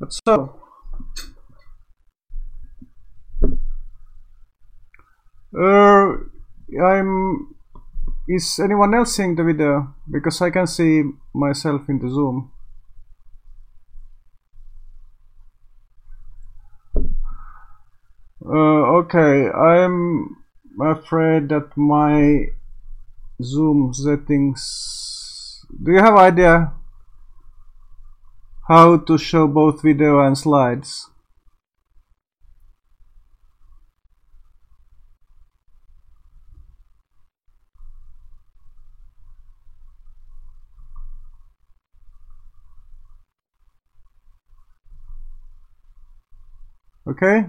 But so, uh, I'm. Is anyone else seeing the video? Because I can see myself in the Zoom. Uh, okay, I'm afraid that my Zoom settings. Do you have idea how to show both video and slides? Okay?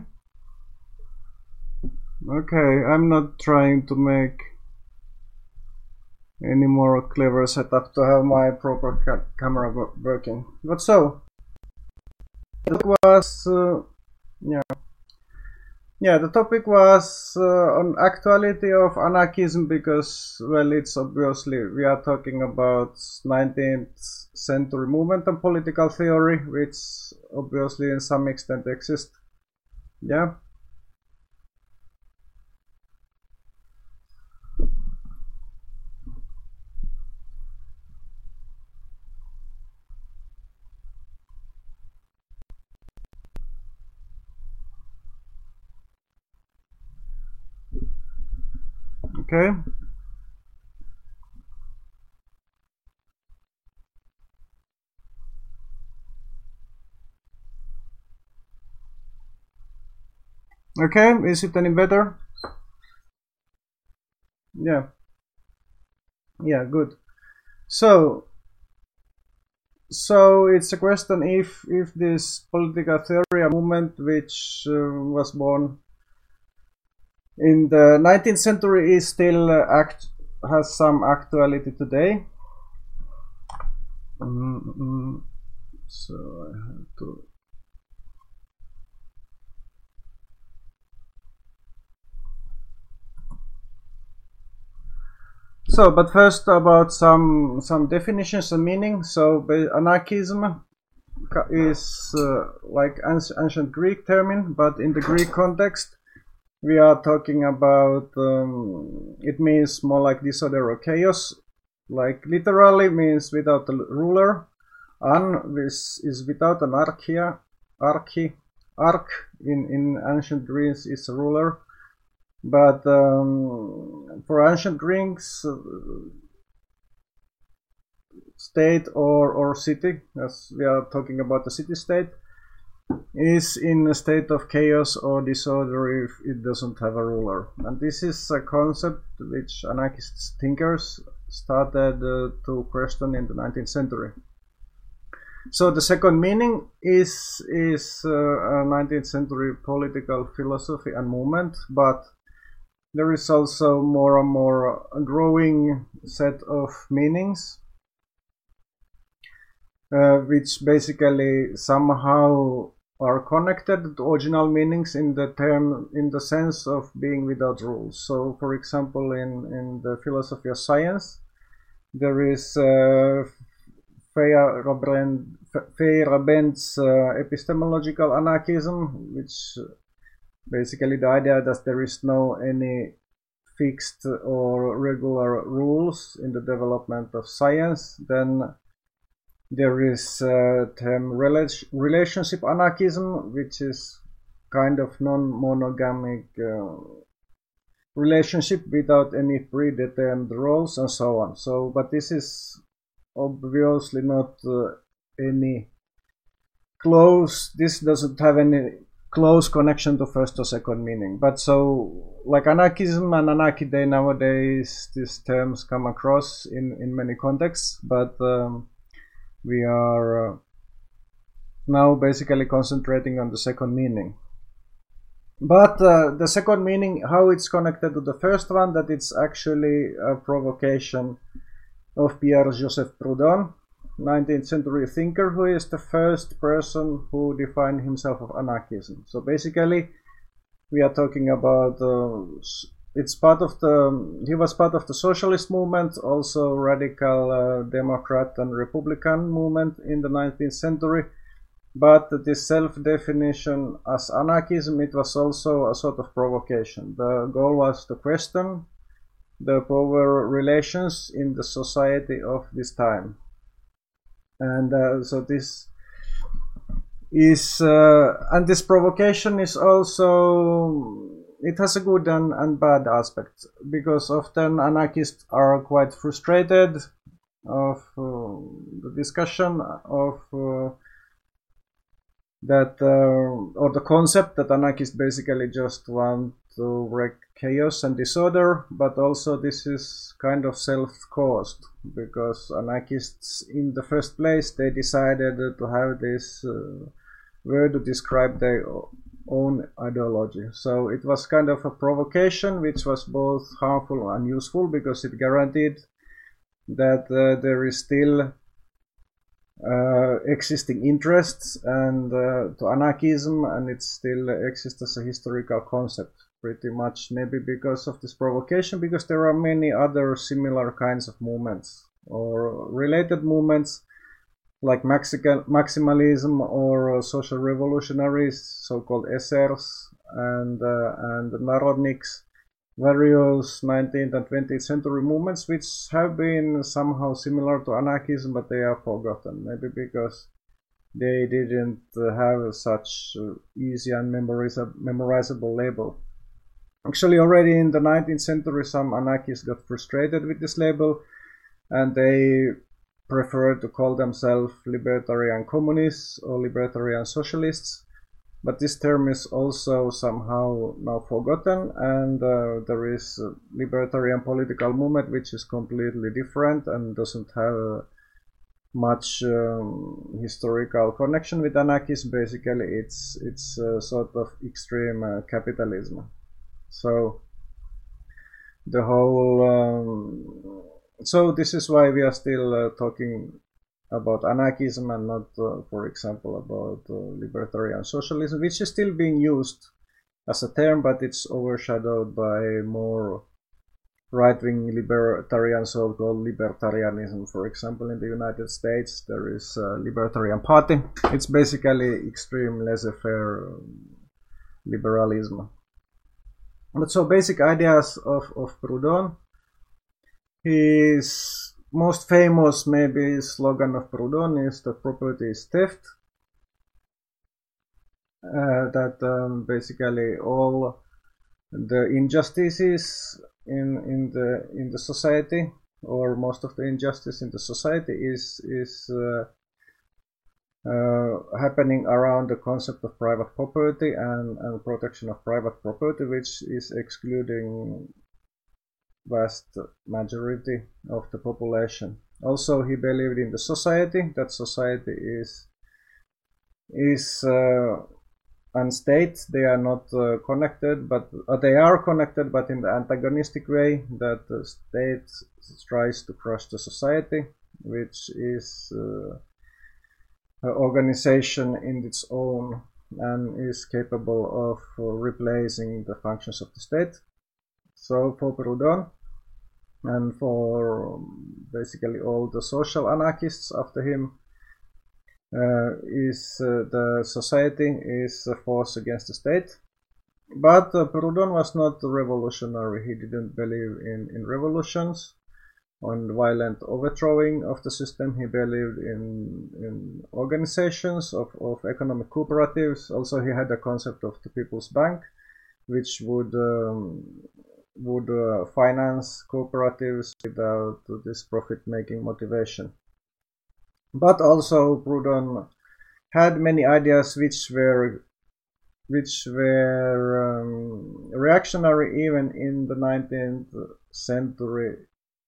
Okay, I'm not trying to make any more clever setup to have my proper ca camera working. But so, it was, uh, yeah. Yeah, the topic was uh, on actuality of anarchism because, well, it's obviously, we are talking about 19th century movement and political theory, which obviously in some extent exists. Yeah. Okay. Okay, is it any better? Yeah. Yeah, good. So, so it's a question if if this political theory, movement which uh, was born in the 19th century is still uh, act has some actuality today. Mm -hmm. So I have to. So, but first about some some definitions and meaning. So, anarchism is uh, like ancient Greek term, but in the Greek context, we are talking about um, it means more like disorder or chaos like literally means without a ruler an this is without an archia archi arch in in ancient greece is a ruler but um, for ancient greeks uh, state or or city as we are talking about the city state is in a state of chaos or disorder if it doesn't have a ruler. And this is a concept which anarchist thinkers started uh, to question in the 19th century. So the second meaning is is uh, a 19th century political philosophy and movement, but there is also more and more a growing set of meanings uh, which basically somehow are connected to original meanings in the term in the sense of being without rules. So for example in in the philosophy of science there is uh, Feyerabend's uh, epistemological anarchism which basically the idea that there is no any fixed or regular rules in the development of science. Then there is a term relationship anarchism, which is kind of non-monogamic uh, relationship without any predetermined roles and so on. So, but this is obviously not uh, any close. This doesn't have any close connection to first or second meaning. But so, like anarchism and anarchy day nowadays, these terms come across in in many contexts, but um, we are uh, now basically concentrating on the second meaning. But uh, the second meaning, how it's connected to the first one, that it's actually a provocation of Pierre-Joseph Proudhon, 19th century thinker, who is the first person who defined himself of anarchism. So basically, we are talking about uh, it's part of the he was part of the socialist movement also radical uh, democrat and republican movement in the 19th century but this self-definition as anarchism, it was also a sort of provocation. The goal was to question the power relations in the society of this time. And uh, so this is, uh, and this provocation is also, it has a good and, and bad aspect because often anarchists are quite frustrated of uh, the discussion of uh, that uh, or the concept that anarchists basically just want to wreak chaos and disorder but also this is kind of self-caused because anarchists in the first place they decided to have this uh, word to describe their own ideology. So it was kind of a provocation which was both harmful and useful because it guaranteed that uh, there is still uh, existing interests and uh, to anarchism and it still exists as a historical concept pretty much. Maybe because of this provocation because there are many other similar kinds of movements or related movements like Mexican maximalism or uh, social revolutionaries so-called SRs and uh, and narodniks various 19th and 20th century movements which have been somehow similar to anarchism but they are forgotten. Maybe because they didn't have such easy and memorizable label. Actually already in the 19th century some anarchists got frustrated with this label and they preferred to call themselves libertarian communists or libertarian socialists but this term is also somehow now forgotten and uh, there is a libertarian political movement which is completely different and doesn't have much um, historical connection with anarchism. Basically it's it's sort of extreme uh, capitalism. So the whole um, so this is why we are still uh, talking about anarchism and not, uh, for example, about uh, libertarian socialism, which is still being used as a term, but it's overshadowed by more right-wing libertarian so-called libertarianism. For example, in the United States, there is a Libertarian Party. It's basically extreme laissez-faire um, liberalism. But so basic ideas of, of Proudhon is most famous maybe slogan of Proudhon is that property is theft. Uh, that um, basically all the injustices in in the in the society or most of the injustice in the society is is uh, uh, happening around the concept of private property and, and protection of private property, which is excluding vast majority of the population. Also, he believed in the society, that society is is uh, and state they are not uh, connected but uh, they are connected but in the antagonistic way that the state tries to crush the society which is uh, an organization in its own and is capable of replacing the functions of the state so for Proudhon and for basically all the social anarchists after him uh, is uh, the society is a force against the state. But uh, Proudhon was not revolutionary. He didn't believe in, in revolutions on violent overthrowing of the system. He believed in, in organizations of, of economic cooperatives. Also, he had the concept of the People's Bank, which would um, would uh, finance cooperatives without this profit-making motivation. But also Proudhon had many ideas which were which were um, reactionary even in the 19th century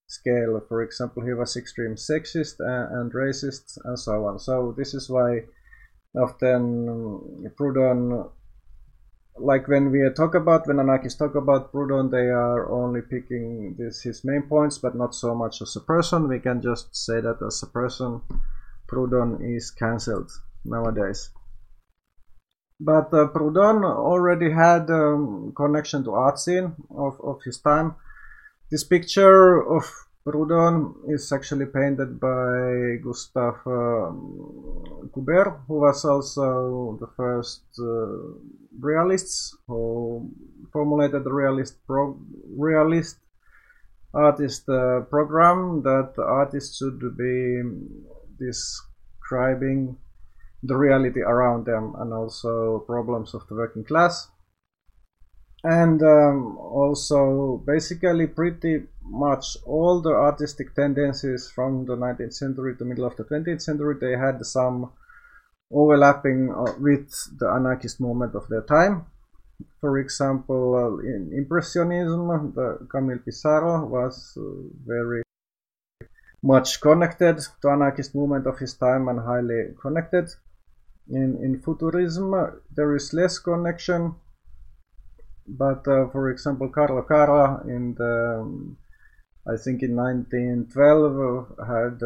scale. For example, he was extreme sexist and, and racist and so on. So this is why often Proudhon like when we talk about when anarchists talk about Proudhon, they are only picking this his main points, but not so much as a person. We can just say that as a person, Proudhon is cancelled nowadays. But uh, Proudhon already had um, connection to art scene of, of his time. This picture of Proudhon is actually painted by Gustave um, Courbet, who was also the first uh, realists who formulated the realist realist artist uh, program that artists should be describing the reality around them and also problems of the working class and um, also basically pretty much all the artistic tendencies from the 19th century to middle of the 20th century they had some overlapping uh, with the anarchist movement of their time. For example uh, in impressionism the camille pissarro was uh, very much connected to anarchist movement of his time and highly connected. In in futurism there is less connection but uh, for example, Carlo Carra in the um, I think in 1912 uh, had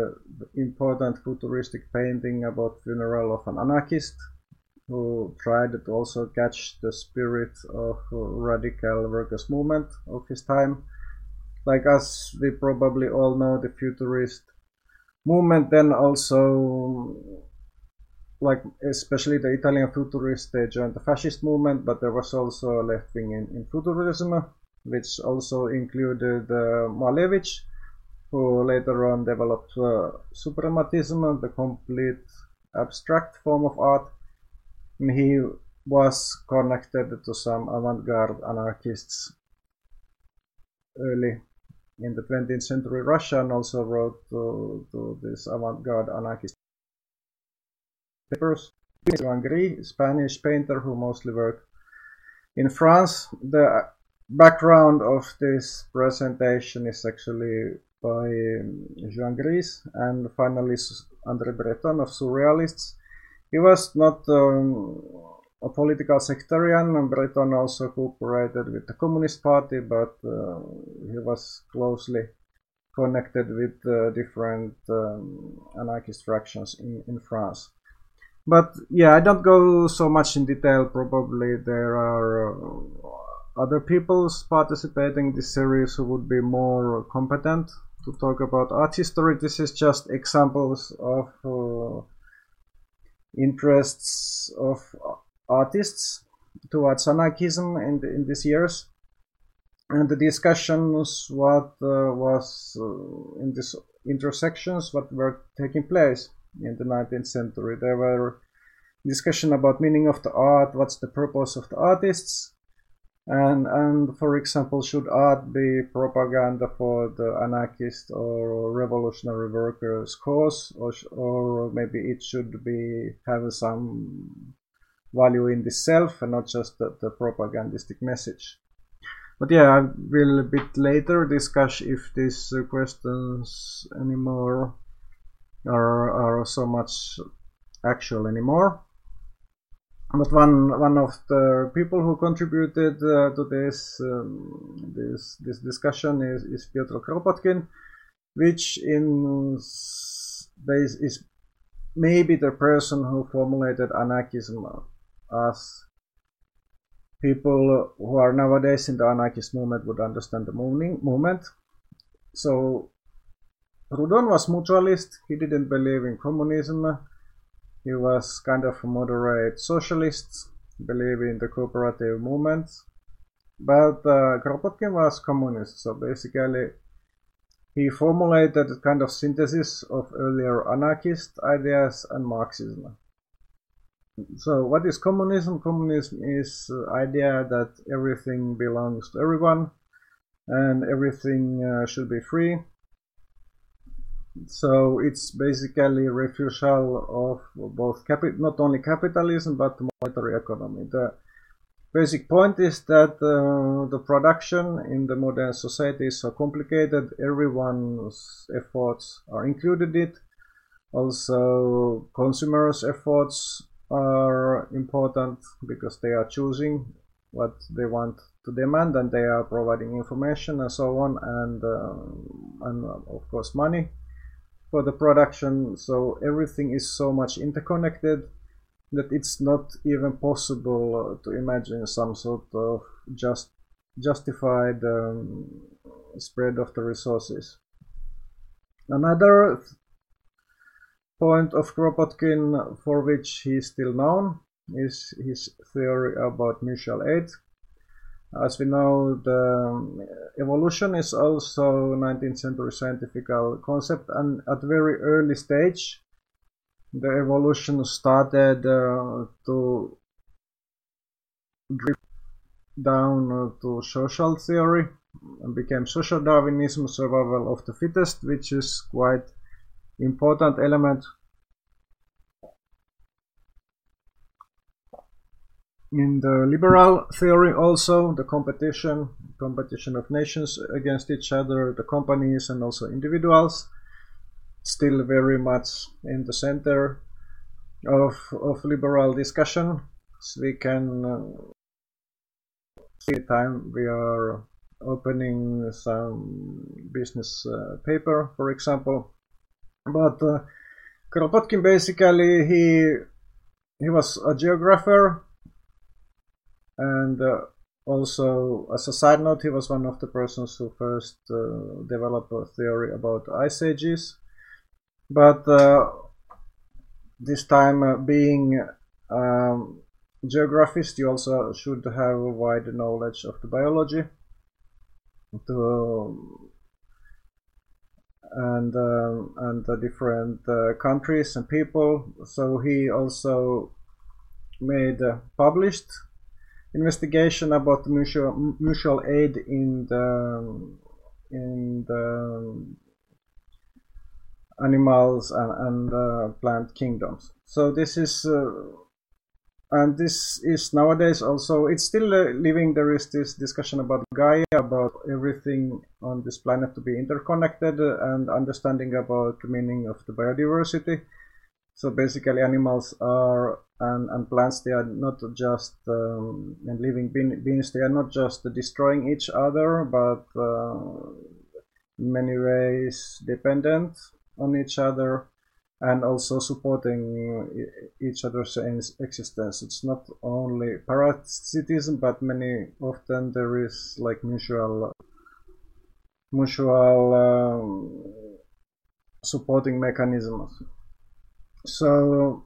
important futuristic painting about funeral of an anarchist who tried to also catch the spirit of radical workers movement of his time. Like us, we probably all know, the futurist movement then also like especially the Italian futurists, they joined the fascist movement, but there was also a left wing in, in futurism, which also included uh, Malevich, who later on developed uh, suprematism, the complete abstract form of art. And he was connected to some avant-garde anarchists early in the 20th century Russia and also wrote to, to this avant-garde anarchist papers. Juan Gris, Spanish painter who mostly worked in France. The background of this presentation is actually by Juan Gris and finally André Breton of Surrealists. He was not um, a political sectarian and Breton also cooperated with the Communist Party but uh, he was closely connected with uh, different um, anarchist fractions in, in France but yeah i don't go so much in detail. Probably there are uh, other people participating. In this series who would be more competent to talk about art history. This is just examples of uh, interests of artists towards anarchism in, the, in these years. And the discussions what uh, was uh, in these intersections what were taking place in the 19th century. There were discussion about meaning of the art, what's the purpose of the artists, and and for example, should art be propaganda for the anarchist or revolutionary workers' cause, or or maybe it should be have some value in itself and not just the, the propagandistic message. But yeah, I will a bit later discuss if these questions anymore are, are so much actual anymore. But one one of the people who contributed uh, to this um, this this discussion is, is Piotr Kropotkin, which in base is maybe the person who formulated anarchism as people who are nowadays in the anarchist movement would understand the movement. So Proudhon was mutualist. He didn't believe in communism. He was kind of a moderate socialist, believing in the cooperative movement. But uh, Kropotkin was communist, so basically he formulated a kind of synthesis of earlier anarchist ideas and Marxism. So what is communism? Communism is the idea that everything belongs to everyone and everything uh, should be free so it's basically a refusal of both not only capitalism but monetary economy. The basic point is that uh, the production in the modern society is so complicated, everyone's efforts are included in it. Also, consumers' efforts are important because they are choosing what they want to demand and they are providing information and so on and uh, and of course money for the production so everything is so much interconnected that it's not even possible to imagine some sort of just justified um, spread of the resources Another point of Kropotkin for which he is still known is his theory about mutual aid. As we know, the evolution is also 19th century scientific concept and at very early stage the evolution started uh, to drift down uh, to social theory and became social Darwinism, survival of the fittest, which is quite important element in the liberal theory also the competition competition of nations against each other the companies and also individuals still very much in the center of, of liberal discussion. So we can uh, see time we are opening some business uh, paper for example. But uh, Kropotkin basically he he was a geographer and uh, also as a side note he was one of the persons who first uh, developed a theory about ice ages. But uh, this time uh, being um, geographist you also should have a wide knowledge of the biology. To and um, and the different uh, countries and people. So he also made uh, published investigation about mutual mutual aid in the in the animals and, and uh, plant kingdoms. So this is uh, and this is nowadays also it's still uh, living there is this discussion about gaia about everything on this planet to be interconnected and understanding about the meaning of the biodiversity so basically animals are and, and plants they are not just um, and living beings they are not just destroying each other but uh, in many ways dependent on each other and also supporting each other's existence. It's not only parasitism but many often there is like mutual mutual um, supporting mechanisms so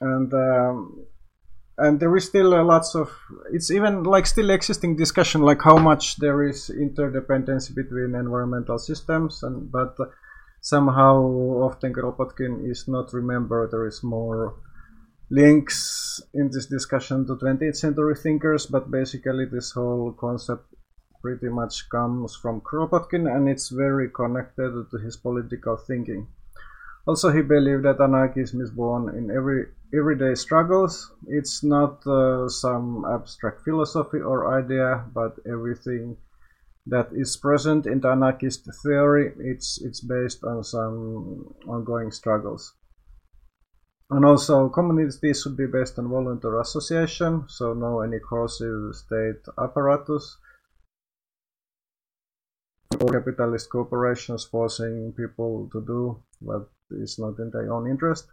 and um, and there is still lots of it's even like still existing discussion like how much there is interdependency between environmental systems and but somehow often Kropotkin is not remembered. There is more links in this discussion to 20th century thinkers but basically this whole concept pretty much comes from Kropotkin and it's very connected to his political thinking also, he believed that anarchism is born in every everyday struggles. It's not uh, some abstract philosophy or idea, but everything that is present in the anarchist theory. It's it's based on some ongoing struggles. And also, communities should be based on voluntary association, so no any coercive state apparatus capitalist corporations forcing people to do what is not in their own interest.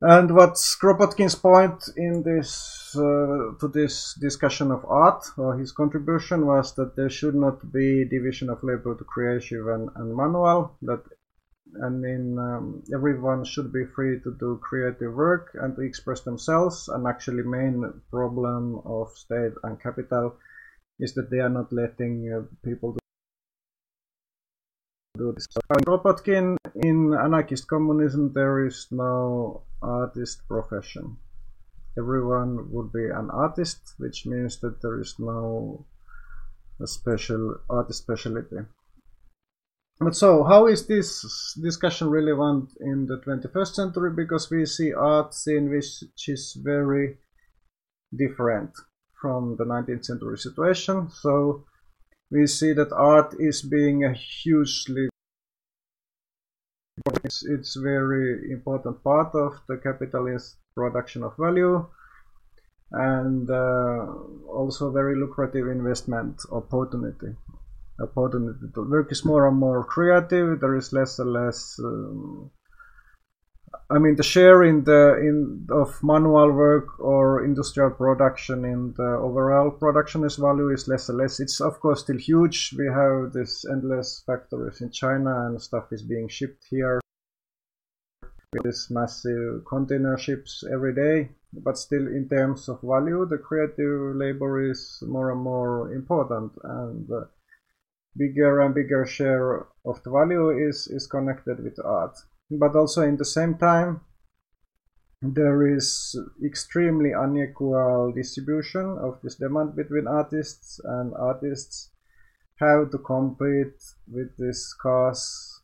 And what's Kropotkin's point in this uh, to this discussion of art, or his contribution was that there should not be division of labor to creative and, and manual. That I mean, um, everyone should be free to do creative work and to express themselves. And actually, main problem of state and capital is that they are not letting uh, people do this. In Kropotkin, in anarchist communism, there is no artist profession. Everyone would be an artist, which means that there is no special artist specialty. But so, how is this discussion relevant in the 21st century? Because we see art scene which is very different from the 19th century situation. So we see that art is being a hugely it's, it's very important part of the capitalist production of value and uh, also very lucrative investment opportunity. Opportunity to work is more and more creative there is less and less um, I mean, the share in the in of manual work or industrial production in the overall productionist value is less and less. It's of course still huge. We have this endless factories in China and stuff is being shipped here with these massive container ships every day. But still, in terms of value, the creative labor is more and more important, and bigger and bigger share of the value is is connected with art but also in the same time there is extremely unequal distribution of this demand between artists and artists have to compete with this scarce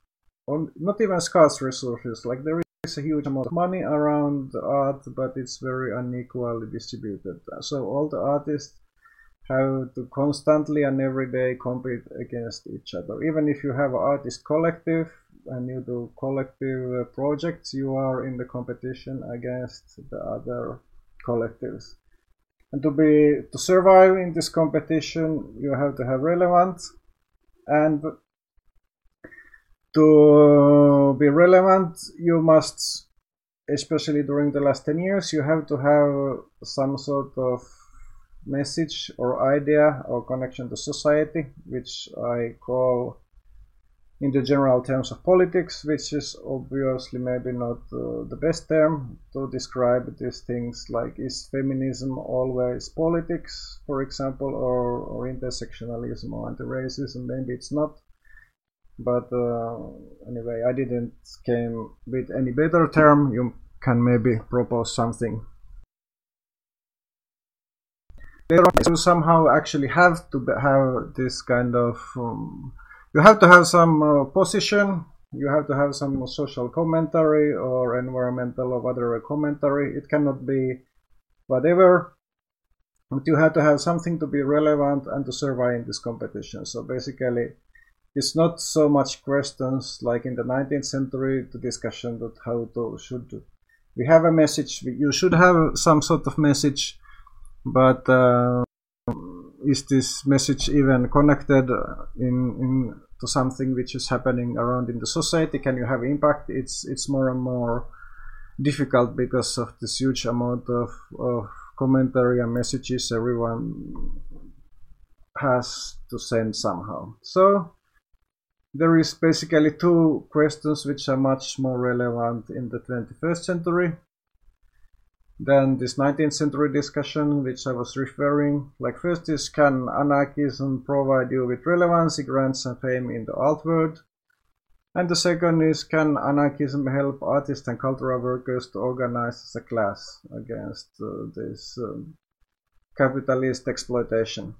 or not even scarce resources. Like there is a huge amount of money around art but it's very unequally distributed. So all the artists have to constantly and every day compete against each other. Even if you have an artist collective and you do collective uh, projects, you are in the competition against the other collectives. And to be to survive in this competition, you have to have relevance, and to be relevant, you must, especially during the last 10 years, you have to have some sort of message or idea or connection to society, which I call in the general terms of politics, which is obviously maybe not uh, the best term to describe these things like is feminism always politics, for example, or, or intersectionalism or anti-racism, maybe it's not. But uh, anyway, I didn't came with any better term. You can maybe propose something. You somehow actually have to have this kind of um, you have to have some uh, position. You have to have some social commentary or environmental or other commentary. It cannot be whatever. But you have to have something to be relevant and to survive in this competition. So basically it's not so much questions like in the 19th century the discussion that how to should we have a message. You should have some sort of message but uh, is this message even connected in in to something which is happening around in the society can you have impact? It's it's more and more difficult because of this huge amount of, of commentary and messages everyone has to send somehow. So there is basically two questions which are much more relevant in the 21st century then this 19th century discussion, which I was referring, like first is can anarchism provide you with relevancy, grants and fame in the art world? And the second is can anarchism help artists and cultural workers to organize as a class against uh, this um, capitalist exploitation?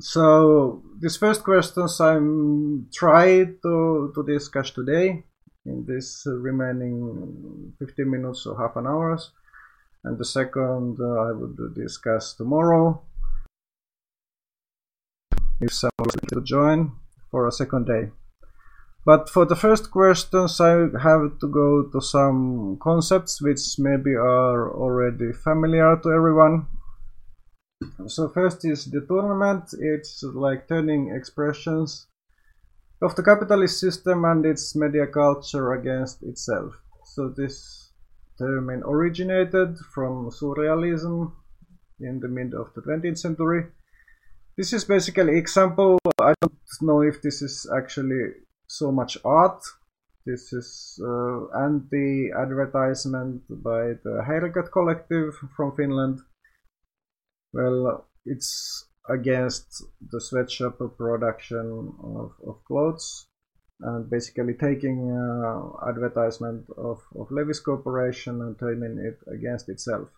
So these first questions I'm trying to, to discuss today in this remaining 15 minutes or half an hour and the second uh, I would discuss tomorrow if someone wants to join for a second day. But for the first questions I have to go to some concepts which maybe are already familiar to everyone. So first is detournement, it's like turning expressions of the capitalist system and its media culture against itself. So this term originated from surrealism in the mid of the 20th century. This is basically example. I don't know if this is actually so much art. This is uh, anti-advertisement by the Häiriköt collective from Finland. Well, it's against the sweatshop production of, of clothes and basically taking uh, advertisement of, of Levi's Corporation and turning it against itself.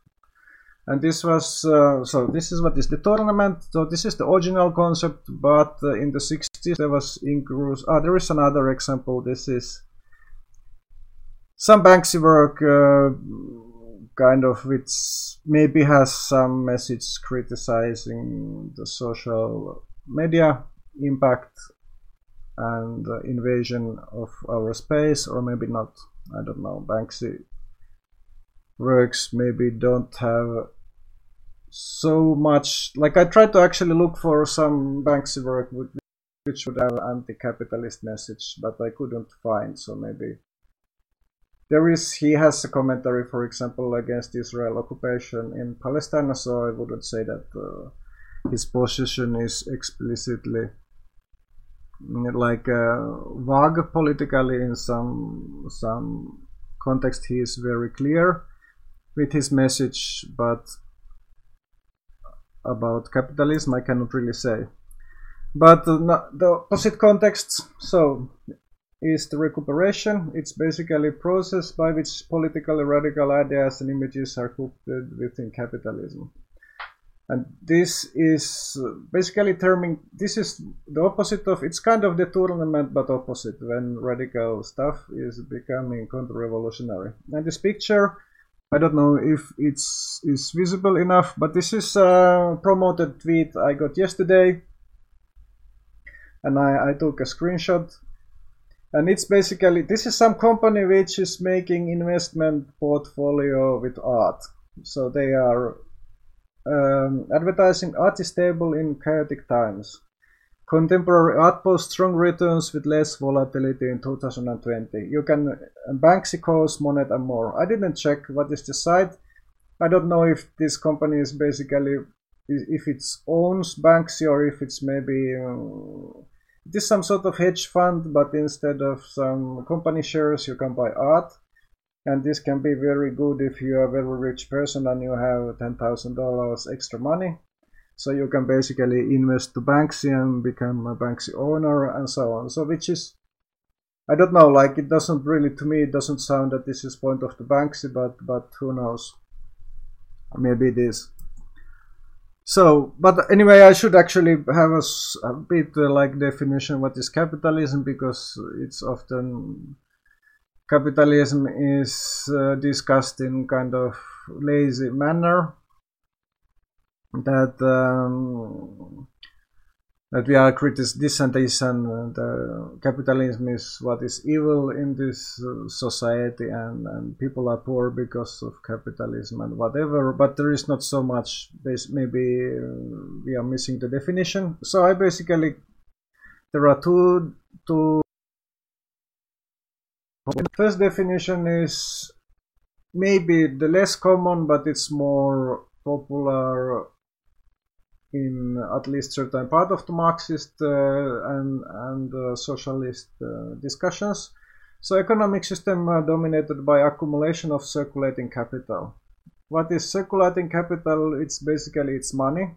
And this was, uh, so this is what is detournement. So this is the original concept, but uh, in the 60s there was increase, ah, there is another example. This is some Banksy work uh, kind of which maybe has some message criticizing the social media impact and invasion of our space or maybe not. I don't know. Banksy works maybe don't have so much like i tried to actually look for some banksy work which would have anti-capitalist message but i couldn't find so maybe there is he has a commentary, for example, against Israel occupation in Palestine. So I wouldn't say that uh, his position is explicitly like uh, vague politically in some some context. He is very clear with his message, but about capitalism I cannot really say. But uh, the opposite context. So is the recuperation. It's basically a process by which politically radical ideas and images are cooked within capitalism. And this is uh, basically terming, this is the opposite of, it's kind of detournement but opposite when radical stuff is becoming counter-revolutionary. And this picture, I don't know if it's is visible enough, but this is a promoted tweet I got yesterday. And I, I took a screenshot and it's basically this is some company which is making investment portfolio with art. So they are um, advertising art is stable in chaotic times. Contemporary art posts strong returns with less volatility in 2020 you can uh, banksy calls monet and more i didn't check what is the site. I don't know if this company is basically if it owns banksy or if it's maybe uh, it is some sort of hedge fund, but instead of some company shares, you can buy art. And this can be very good if you are a very rich person and you have $10,000 extra money. So you can basically invest to Banksy and become a Banksy owner and so on. So which is, I don't know, like it doesn't really, to me, it doesn't sound that this is point of the Banksy, but, but who knows? Maybe it is. So, but anyway, I should actually have a, a bit uh, like definition what is capitalism because it's often capitalism is uh, discussed in kind of lazy manner that um, that we are critics and uh, capitalism is what is evil in this uh, society and, and people are poor because of capitalism and whatever but there is not so much. Maybe uh, we are missing the definition. So i basically there are two two the first definition is maybe the less common but it's more popular in at least certain part of the Marxist uh, and, and uh, socialist uh, discussions. So economic system dominated by accumulation of circulating capital. What is circulating capital? It's basically it's money,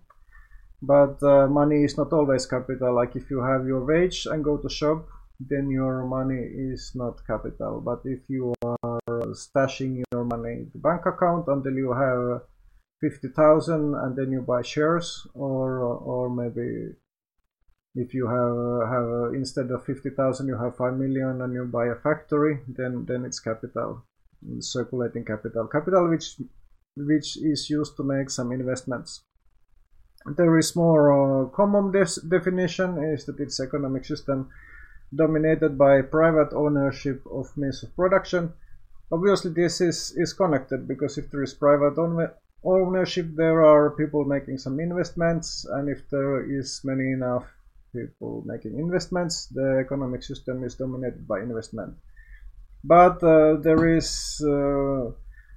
but uh, money is not always capital. Like if you have your wage and go to shop, then your money is not capital. But if you are stashing your money in the bank account until you have 50,000 and then you buy shares or or maybe if you have have instead of 50,000 you have 5 million and you buy a factory then then it's capital circulating capital. Capital which which is used to make some investments. There is more uh, common definition is that it's economic system dominated by private ownership of means of production. Obviously this is is connected because if there is private ownership there are people making some investments and if there is many enough people making investments the economic system is dominated by investment. But uh, there is uh,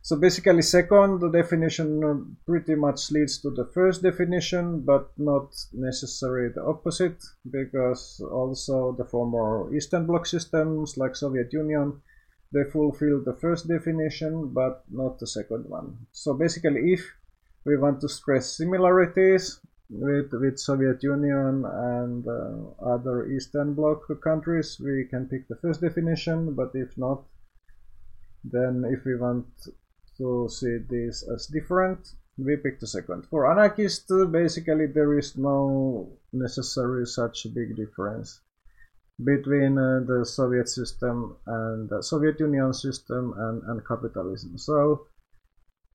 so basically second definition pretty much leads to the first definition but not necessarily the opposite because also the former eastern bloc systems like soviet union they fulfill the first definition but not the second one. So basically if we want to stress similarities with, with Soviet Union and uh, other Eastern Bloc countries, we can pick the first definition, but if not, then if we want to see this as different, we pick the second. For anarchists, basically there is no necessary such big difference between uh, the Soviet system and the Soviet Union system and, and capitalism. So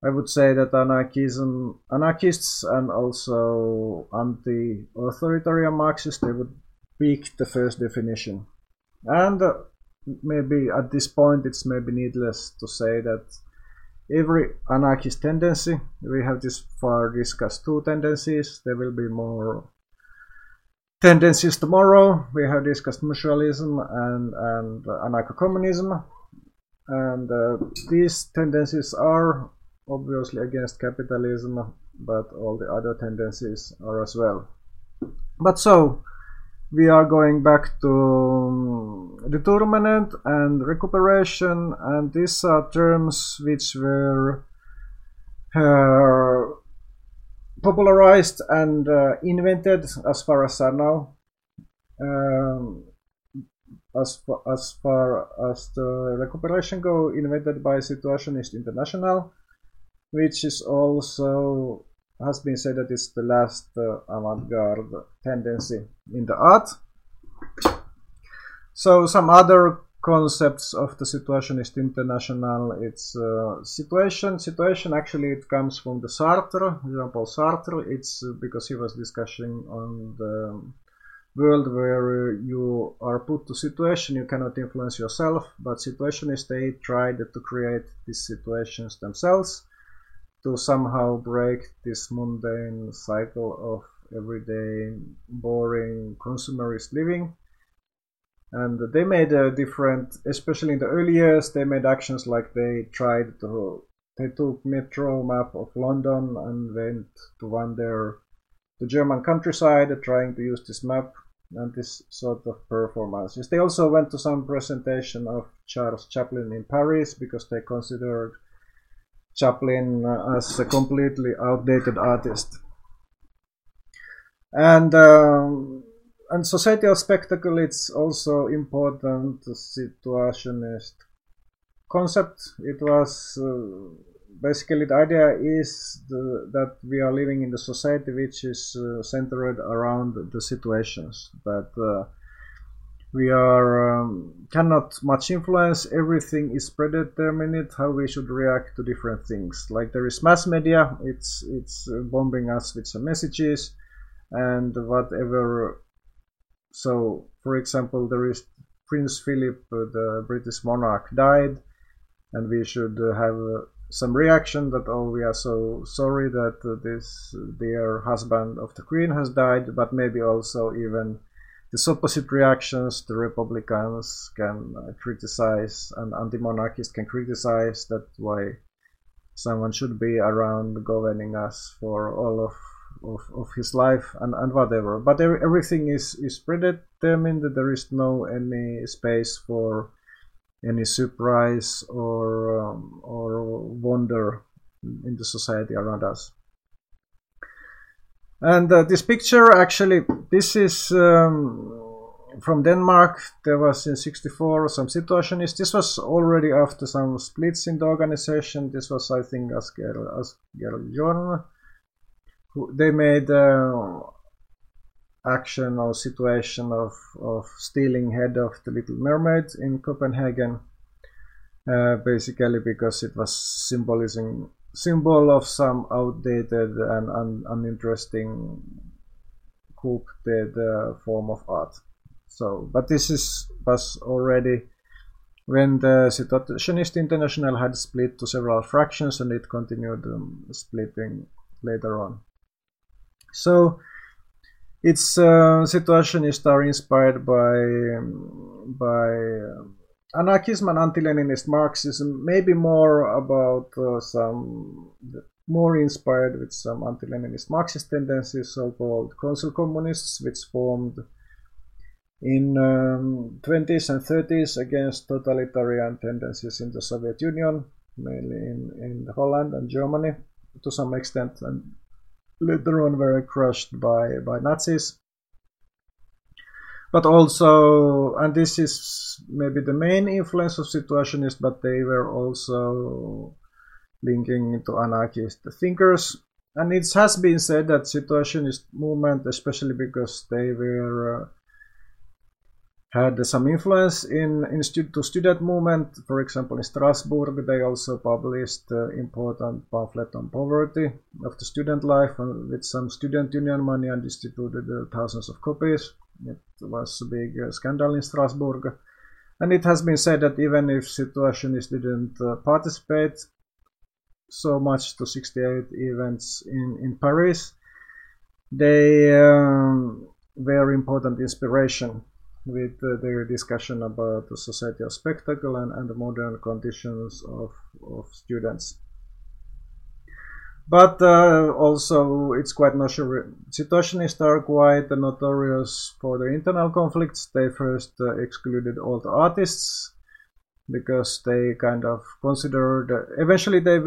I would say that anarchism, anarchists and also anti-authoritarian Marxists, they would pick the first definition. And uh, maybe at this point it's maybe needless to say that every anarchist tendency, we have this far discussed two tendencies, there will be more tendencies tomorrow. We have discussed mutualism and, and anarcho-communism. and uh, these tendencies are obviously against capitalism, but all the other tendencies are as well. But so, we are going back to um, detournement and recuperation, and these are terms which were uh, popularized and uh, invented, as far as I know, um, as far, as far as the recuperation go, invented by Situationist International, which is also has been said that it's the last uh, avant-garde tendency in the art. So some other concepts of the situationist international it's uh, situation situation actually it comes from the sartre jean-paul sartre. It's uh, because he was discussing on the world where you are put to situation you cannot influence yourself but situationists they tried to create these situations themselves to somehow break this mundane cycle of everyday boring consumerist living and they made a different especially in the early years they made actions like they tried to they took metro map of london and went to wander the german countryside trying to use this map and this sort of performances. They also went to some presentation of charles chaplin in paris because they considered chaplin as a completely outdated artist. And um, and society of spectacle it's also important. Situationist concept. It was uh, basically the idea is the, that we are living in the society which is uh, centered around the situations that uh, we are um, cannot much influence. Everything is predetermined how we should react to different things. Like there is mass media it's it's bombing us with some messages and whatever so, for example, there is Prince Philip, uh, the British monarch, died, and we should uh, have uh, some reaction that oh we are so sorry that this dear husband of the queen has died but maybe also even this opposite reactions the republicans can criticize and anti-monarchists can criticize that why someone should be around governing us for all of of, of his life and, and whatever. But everything is, is predetermined. There is no any space for any surprise or um, or wonder in the society around us. And uh, this picture actually, this is um, from Denmark. There was in 64 some situationists. This was already after some splits in the organization. This was, I think, Asger, Asger Jorn they made uh, action or situation of, of stealing head of the Little Mermaid in Copenhagen, uh, basically because it was symbolizing symbol of some outdated and un, uninteresting corrupted uh, form of art. So, but this is was already when the Situationist International had split to several fractions and it continued um, splitting later on. So its uh, situationist are inspired by um, by uh, anarchism and anti-Leninist Marxism, maybe more about uh, some more inspired with some anti-Leninist Marxist tendencies, so-called council communists, which formed in um, 20s and 30s against totalitarian tendencies in the Soviet Union, mainly in, in Holland and Germany to some extent, and later on were crushed by, by Nazis. But also, and this is maybe the main influence of Situationists, but they were also linking to anarchist thinkers. And it has been said that Situationist movement, especially because they were uh, had some influence in, in to student movement. For example, in Strasbourg, they also published uh, important pamphlet on poverty of the student life with some student union money and distributed uh, thousands of copies. It was a big uh, scandal in Strasbourg. And it has been said that even if situationists didn't uh, participate so much to 68 events in, in Paris, they um, were important inspiration with uh, their discussion about the society of spectacle and, and the modern conditions of, of students. But uh, also, it's quite notorious. Situationists are quite notorious for their internal conflicts. They first uh, excluded all the artists because they kind of considered. eventually, they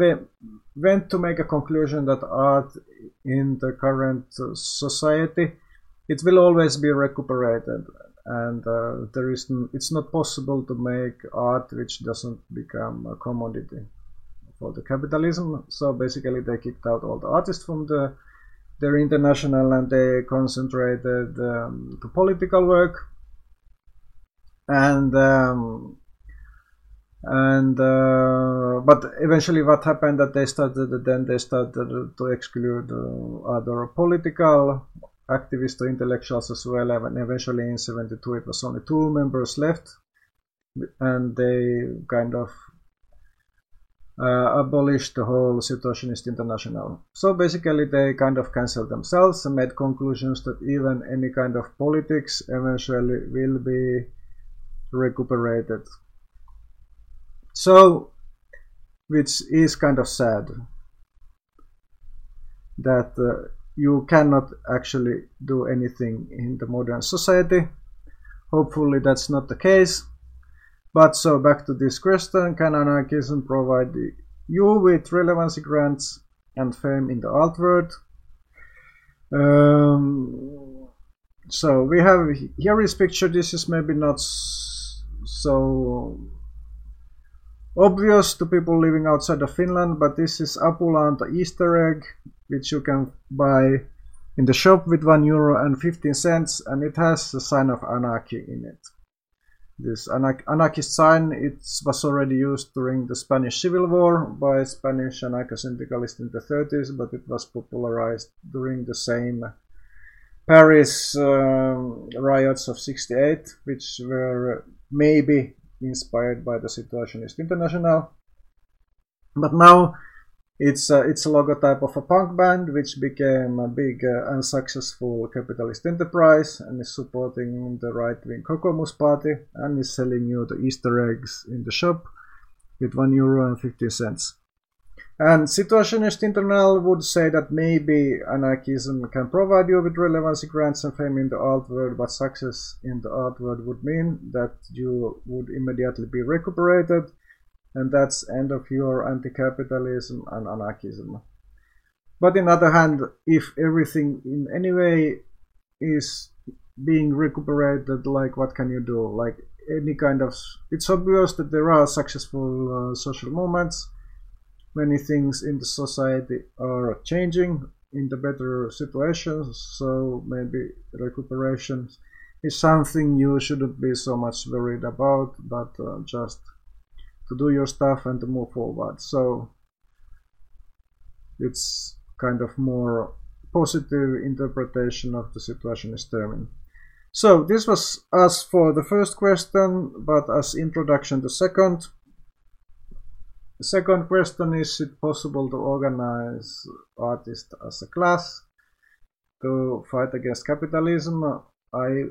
went to make a conclusion that art in the current society it will always be recuperated and uh, there is it's not possible to make art which doesn't become a commodity for the capitalism. So basically they kicked out all the artists from the their international and they concentrated um, the political work. And um, and uh, but eventually what happened that they started then they started to exclude uh, other political activists or intellectuals as well and eventually in 72 it was only two members left. And they kind of uh, abolished the whole situationist international. So basically they kind of cancelled themselves and made conclusions that even any kind of politics eventually will be recuperated. So which is kind of sad that uh, you cannot actually do anything in the modern society. Hopefully that's not the case. But so back to this question, can anarchism provide you with relevancy grants and fame in the alt world? Um, so we have here is picture. This is maybe not so obvious to people living outside of Finland, but this is Apulanta Easter egg which you can buy in the shop with 1 euro and 15 cents and it has a sign of anarchy in it. This anarchist sign it was already used during the Spanish Civil War by Spanish anarcho-syndicalists in the 30s but it was popularized during the same Paris um, riots of 68 which were maybe inspired by the Situationist International. But now it's a, it's a logotype of a punk band which became a big uh, unsuccessful capitalist enterprise and is supporting the right-wing Kokoomus party and is selling you the Easter eggs in the shop with 1 euro and 50 cents. And Situationist Internal would say that maybe anarchism can provide you with relevancy grants and fame in the alt world, but success in the alt world would mean that you would immediately be recuperated and that's end of your anti-capitalism and anarchism. But in other hand, if everything in any way is being recuperated, like what can you do? Like any kind of, it's obvious that there are successful uh, social movements. Many things in the society are changing in the better situations, so maybe recuperation is something you shouldn't be so much worried about, but uh, just to do your stuff and to move forward. So it's kind of more positive interpretation of the situation situationist term. So this was us for the first question, but as introduction to second. The second question is it possible to organize artists as a class to fight against capitalism? I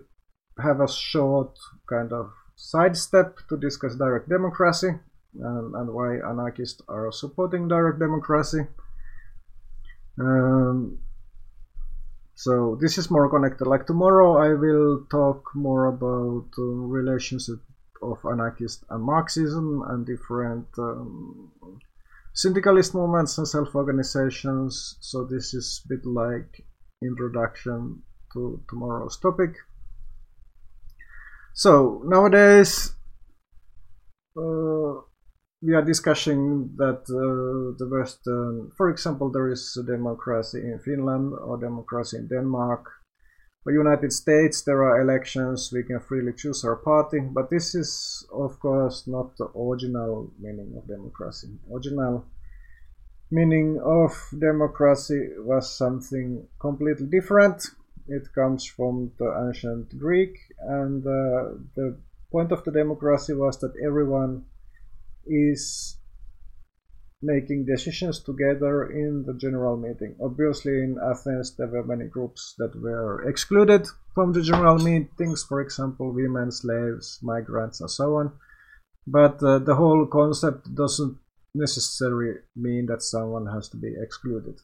have a short kind of sidestep to discuss direct democracy and, and why anarchists are supporting direct democracy. Um, so this is more connected. Like tomorrow, I will talk more about uh, relationship of anarchist and Marxism and different um, syndicalist movements and self-organizations. So this is a bit like introduction to tomorrow's topic. So nowadays, uh, we are discussing that uh, the Western, for example, there is democracy in Finland or democracy in Denmark. For United States, there are elections, we can freely choose our party, but this is, of course, not the original meaning of democracy. Original meaning of democracy was something completely different. It comes from the ancient Greek, and uh, the point of the democracy was that everyone is making decisions together in the general meeting. Obviously, in Athens, there were many groups that were excluded from the general meetings, for example, women, slaves, migrants, and so on. But uh, the whole concept doesn't necessarily mean that someone has to be excluded.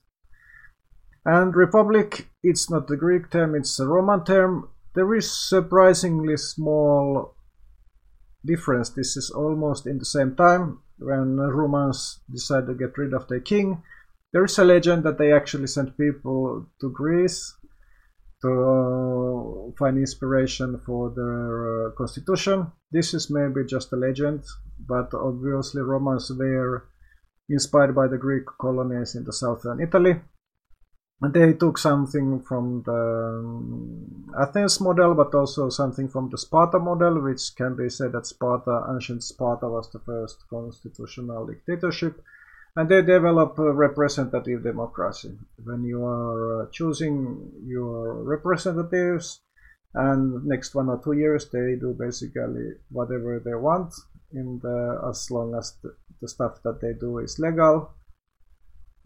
And republic, it's not a Greek term, it's a Roman term. There is surprisingly small difference. This is almost in the same time when Romans decided to get rid of their king. There is a legend that they actually sent people to Greece to uh, find inspiration for their uh, constitution. This is maybe just a legend, but obviously Romans were inspired by the Greek colonies in the southern Italy. They took something from the um, Athens model, but also something from the Sparta model, which can be said that Sparta, ancient Sparta, was the first constitutional dictatorship. And they develop representative democracy. When you are uh, choosing your representatives, and next one or two years they do basically whatever they want in the as long as the, the stuff that they do is legal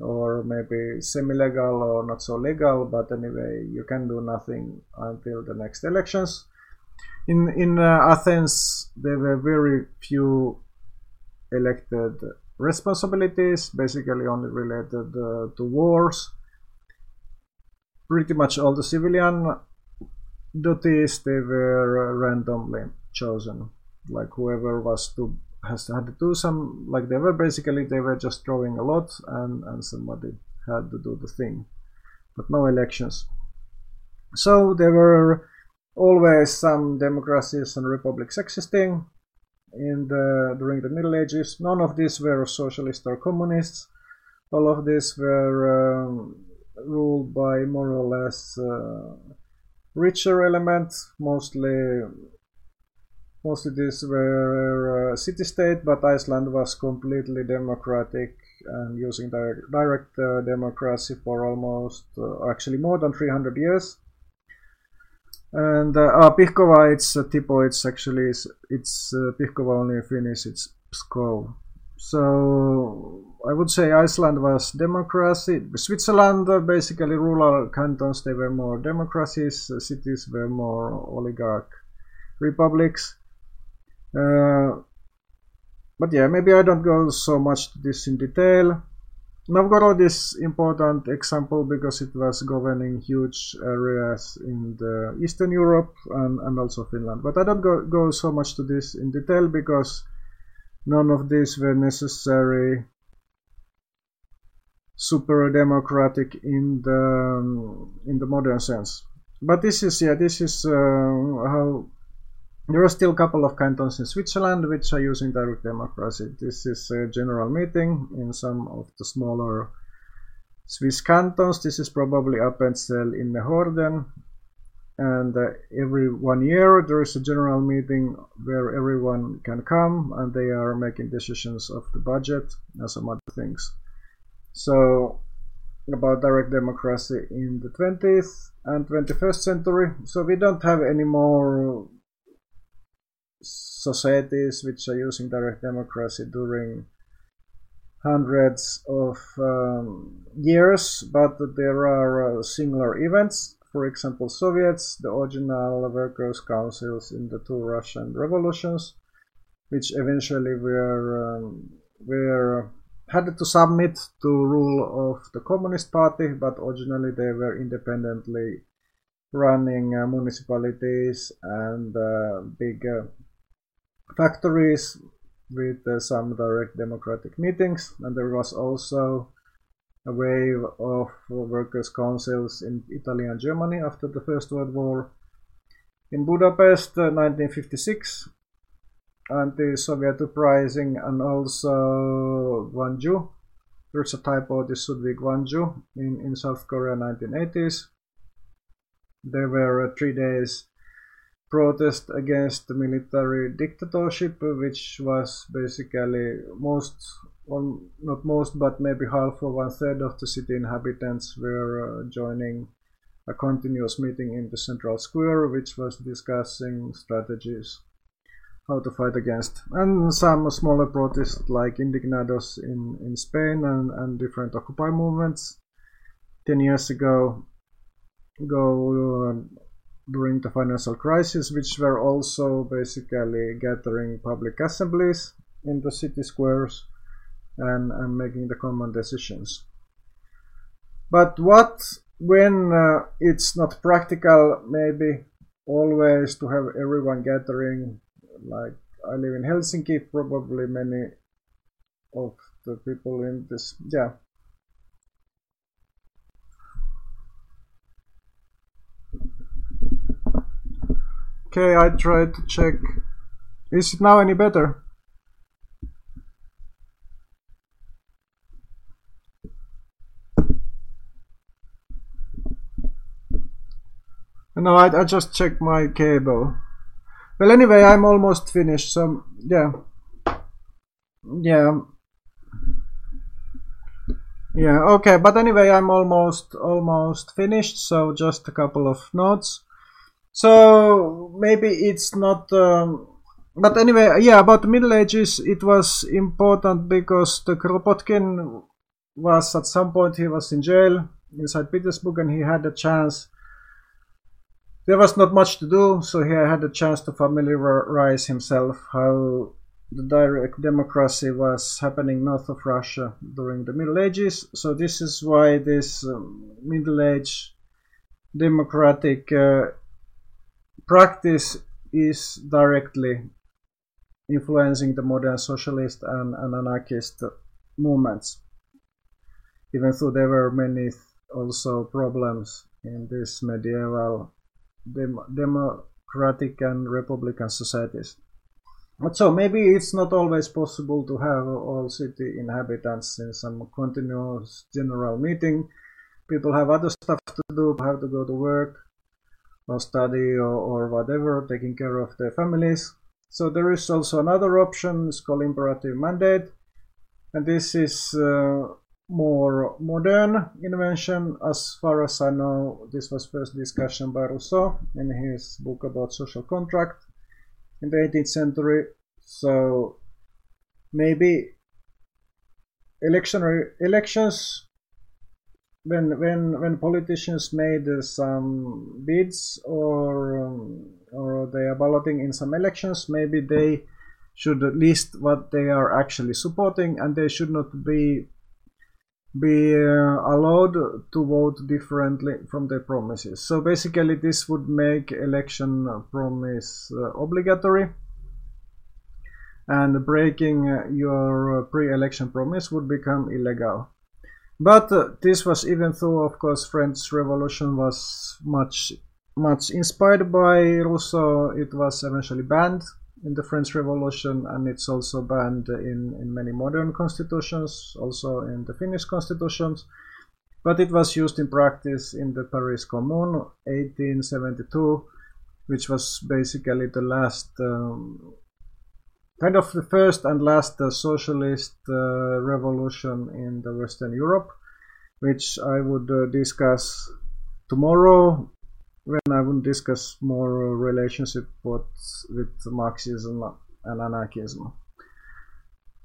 or maybe semi-legal or not so legal but anyway you can do nothing until the next elections. In in uh, athens there were very few elected responsibilities basically only related uh, to wars. Pretty much all the civilian duties they were uh, randomly chosen. Like whoever was to has had to do some like they were basically they were just drawing a lot and and somebody had to do the thing but no elections. So there were always some democracies and republics existing in the during the middle ages. None of these were socialists or communists. All of these were um, ruled by more or less uh, richer elements mostly Mostly these were uh, city-state, but Iceland was completely democratic and using direct, direct uh, democracy for almost, uh, actually more than 300 years. And uh, uh, Pihkova, it's uh, Tipo, it's actually, it's, it's uh, Pihkova only in Finnish, it's Pskov. So I would say Iceland was democracy. Switzerland, uh, basically rural cantons, they were more democracies. cities were more oligarch republics. Uh, but yeah, maybe I don't go so much to this in detail. Novgorod is important example because it was governing huge areas in the Eastern Europe and, and also Finland. But I don't go, go so much to this in detail because none of these were necessary super democratic in the um, in the modern sense. But this is yeah this is uh, how there are still a couple of cantons in Switzerland which are using direct democracy. This is a general meeting in some of the smaller Swiss cantons. This is probably Appenzell Innerrhoden. And uh, every one year there is a general meeting where everyone can come and they are making decisions of the budget and some other things. So about direct democracy in the 20th and 21st century. So we don't have any more societies which are using direct democracy during hundreds of um, years, but there are uh, similar events. For example, Soviets, the original workers' councils in the two Russian revolutions, which eventually were um, were had to submit to rule of the Communist Party, but originally they were independently running uh, municipalities and uh, big uh, factories with uh, some direct democratic meetings and there was also a wave of workers' councils in Italy and Germany after the First World War. In Budapest, uh, 1956, anti-Soviet uprising and also Gwangju. There's a typo, this should be Gwangju in, in South Korea 1980s. There were uh, three days protest against the military dictatorship, which was basically most, well, not most, but maybe half or one third of the city inhabitants were uh, joining a continuous meeting in the central square, which was discussing strategies. how to fight against. And some smaller protests like Indignados in, in Spain and, and different Occupy movements 10 years ago, go uh, during the financial crisis, which were also basically gathering public assemblies in the city squares and, and making the common decisions. But what when uh, it's not practical, maybe always to have everyone gathering, like I live in Helsinki, probably many of the people in this, yeah, Okay, I tried to check. Is it now any better? No, I, I just checked my cable. Well, anyway, I'm almost finished, so yeah. Yeah. Yeah, okay, but anyway, I'm almost almost finished, so just a couple of notes. So maybe it's not. Um, but anyway, yeah, about the Middle Ages, it was important because the Kropotkin was at some point he was in jail inside Petersburg and he had a chance. There was not much to do, so he had a chance to familiarize himself how the direct democracy was happening north of Russia during the Middle Ages. So this is why this um, Middle Age democratic uh, practice is directly influencing the modern socialist and, and anarchist movements. Even though there were many also problems in this medieval dem democratic and republican societies. But so maybe it's not always possible to have all city inhabitants in some continuous general meeting. People have other stuff to do, have to go to work, or study or, or whatever, taking care of their families. So there is also another option, it's called imperative mandate. And this is uh, more modern invention. As far as I know, this was first discussion by Rousseau in his book about social contract in the 18th century. So maybe election elections when when when politicians made uh, some bids or um, or they are balloting in some elections, maybe they should list what they are actually supporting, and they should not be be uh, allowed to vote differently from their promises. So basically, this would make election promise uh, obligatory, and breaking uh, your pre-election promise would become illegal. But uh, this was even though, of course, French Revolution was much much inspired by Rousseau, it was eventually banned in the French Revolution, and it's also banned in, in many modern constitutions, also in the Finnish constitutions. But it was used in practice in the Paris Commune, 1872, which was basically the last um, kind of the first and last uh, socialist uh, revolution in the Western Europe, which I would uh, discuss tomorrow when I will discuss more relationship with, with Marxism and anarchism.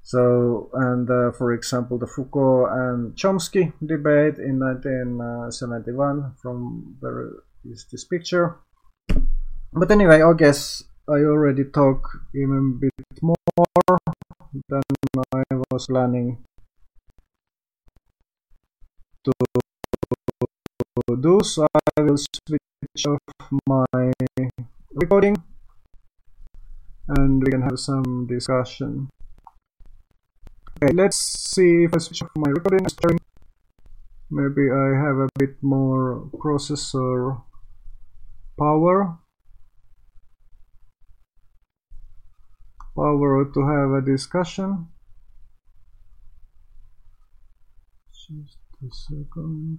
So, and uh, for example, the Foucault and Chomsky debate in 1971 from where is this picture. But anyway, I guess I already talk even a bit more than I was planning to do, so I will switch off my recording and we can have some discussion. Okay, let's see if I switch off my recording. Maybe I have a bit more processor power power to have a discussion. Just a second.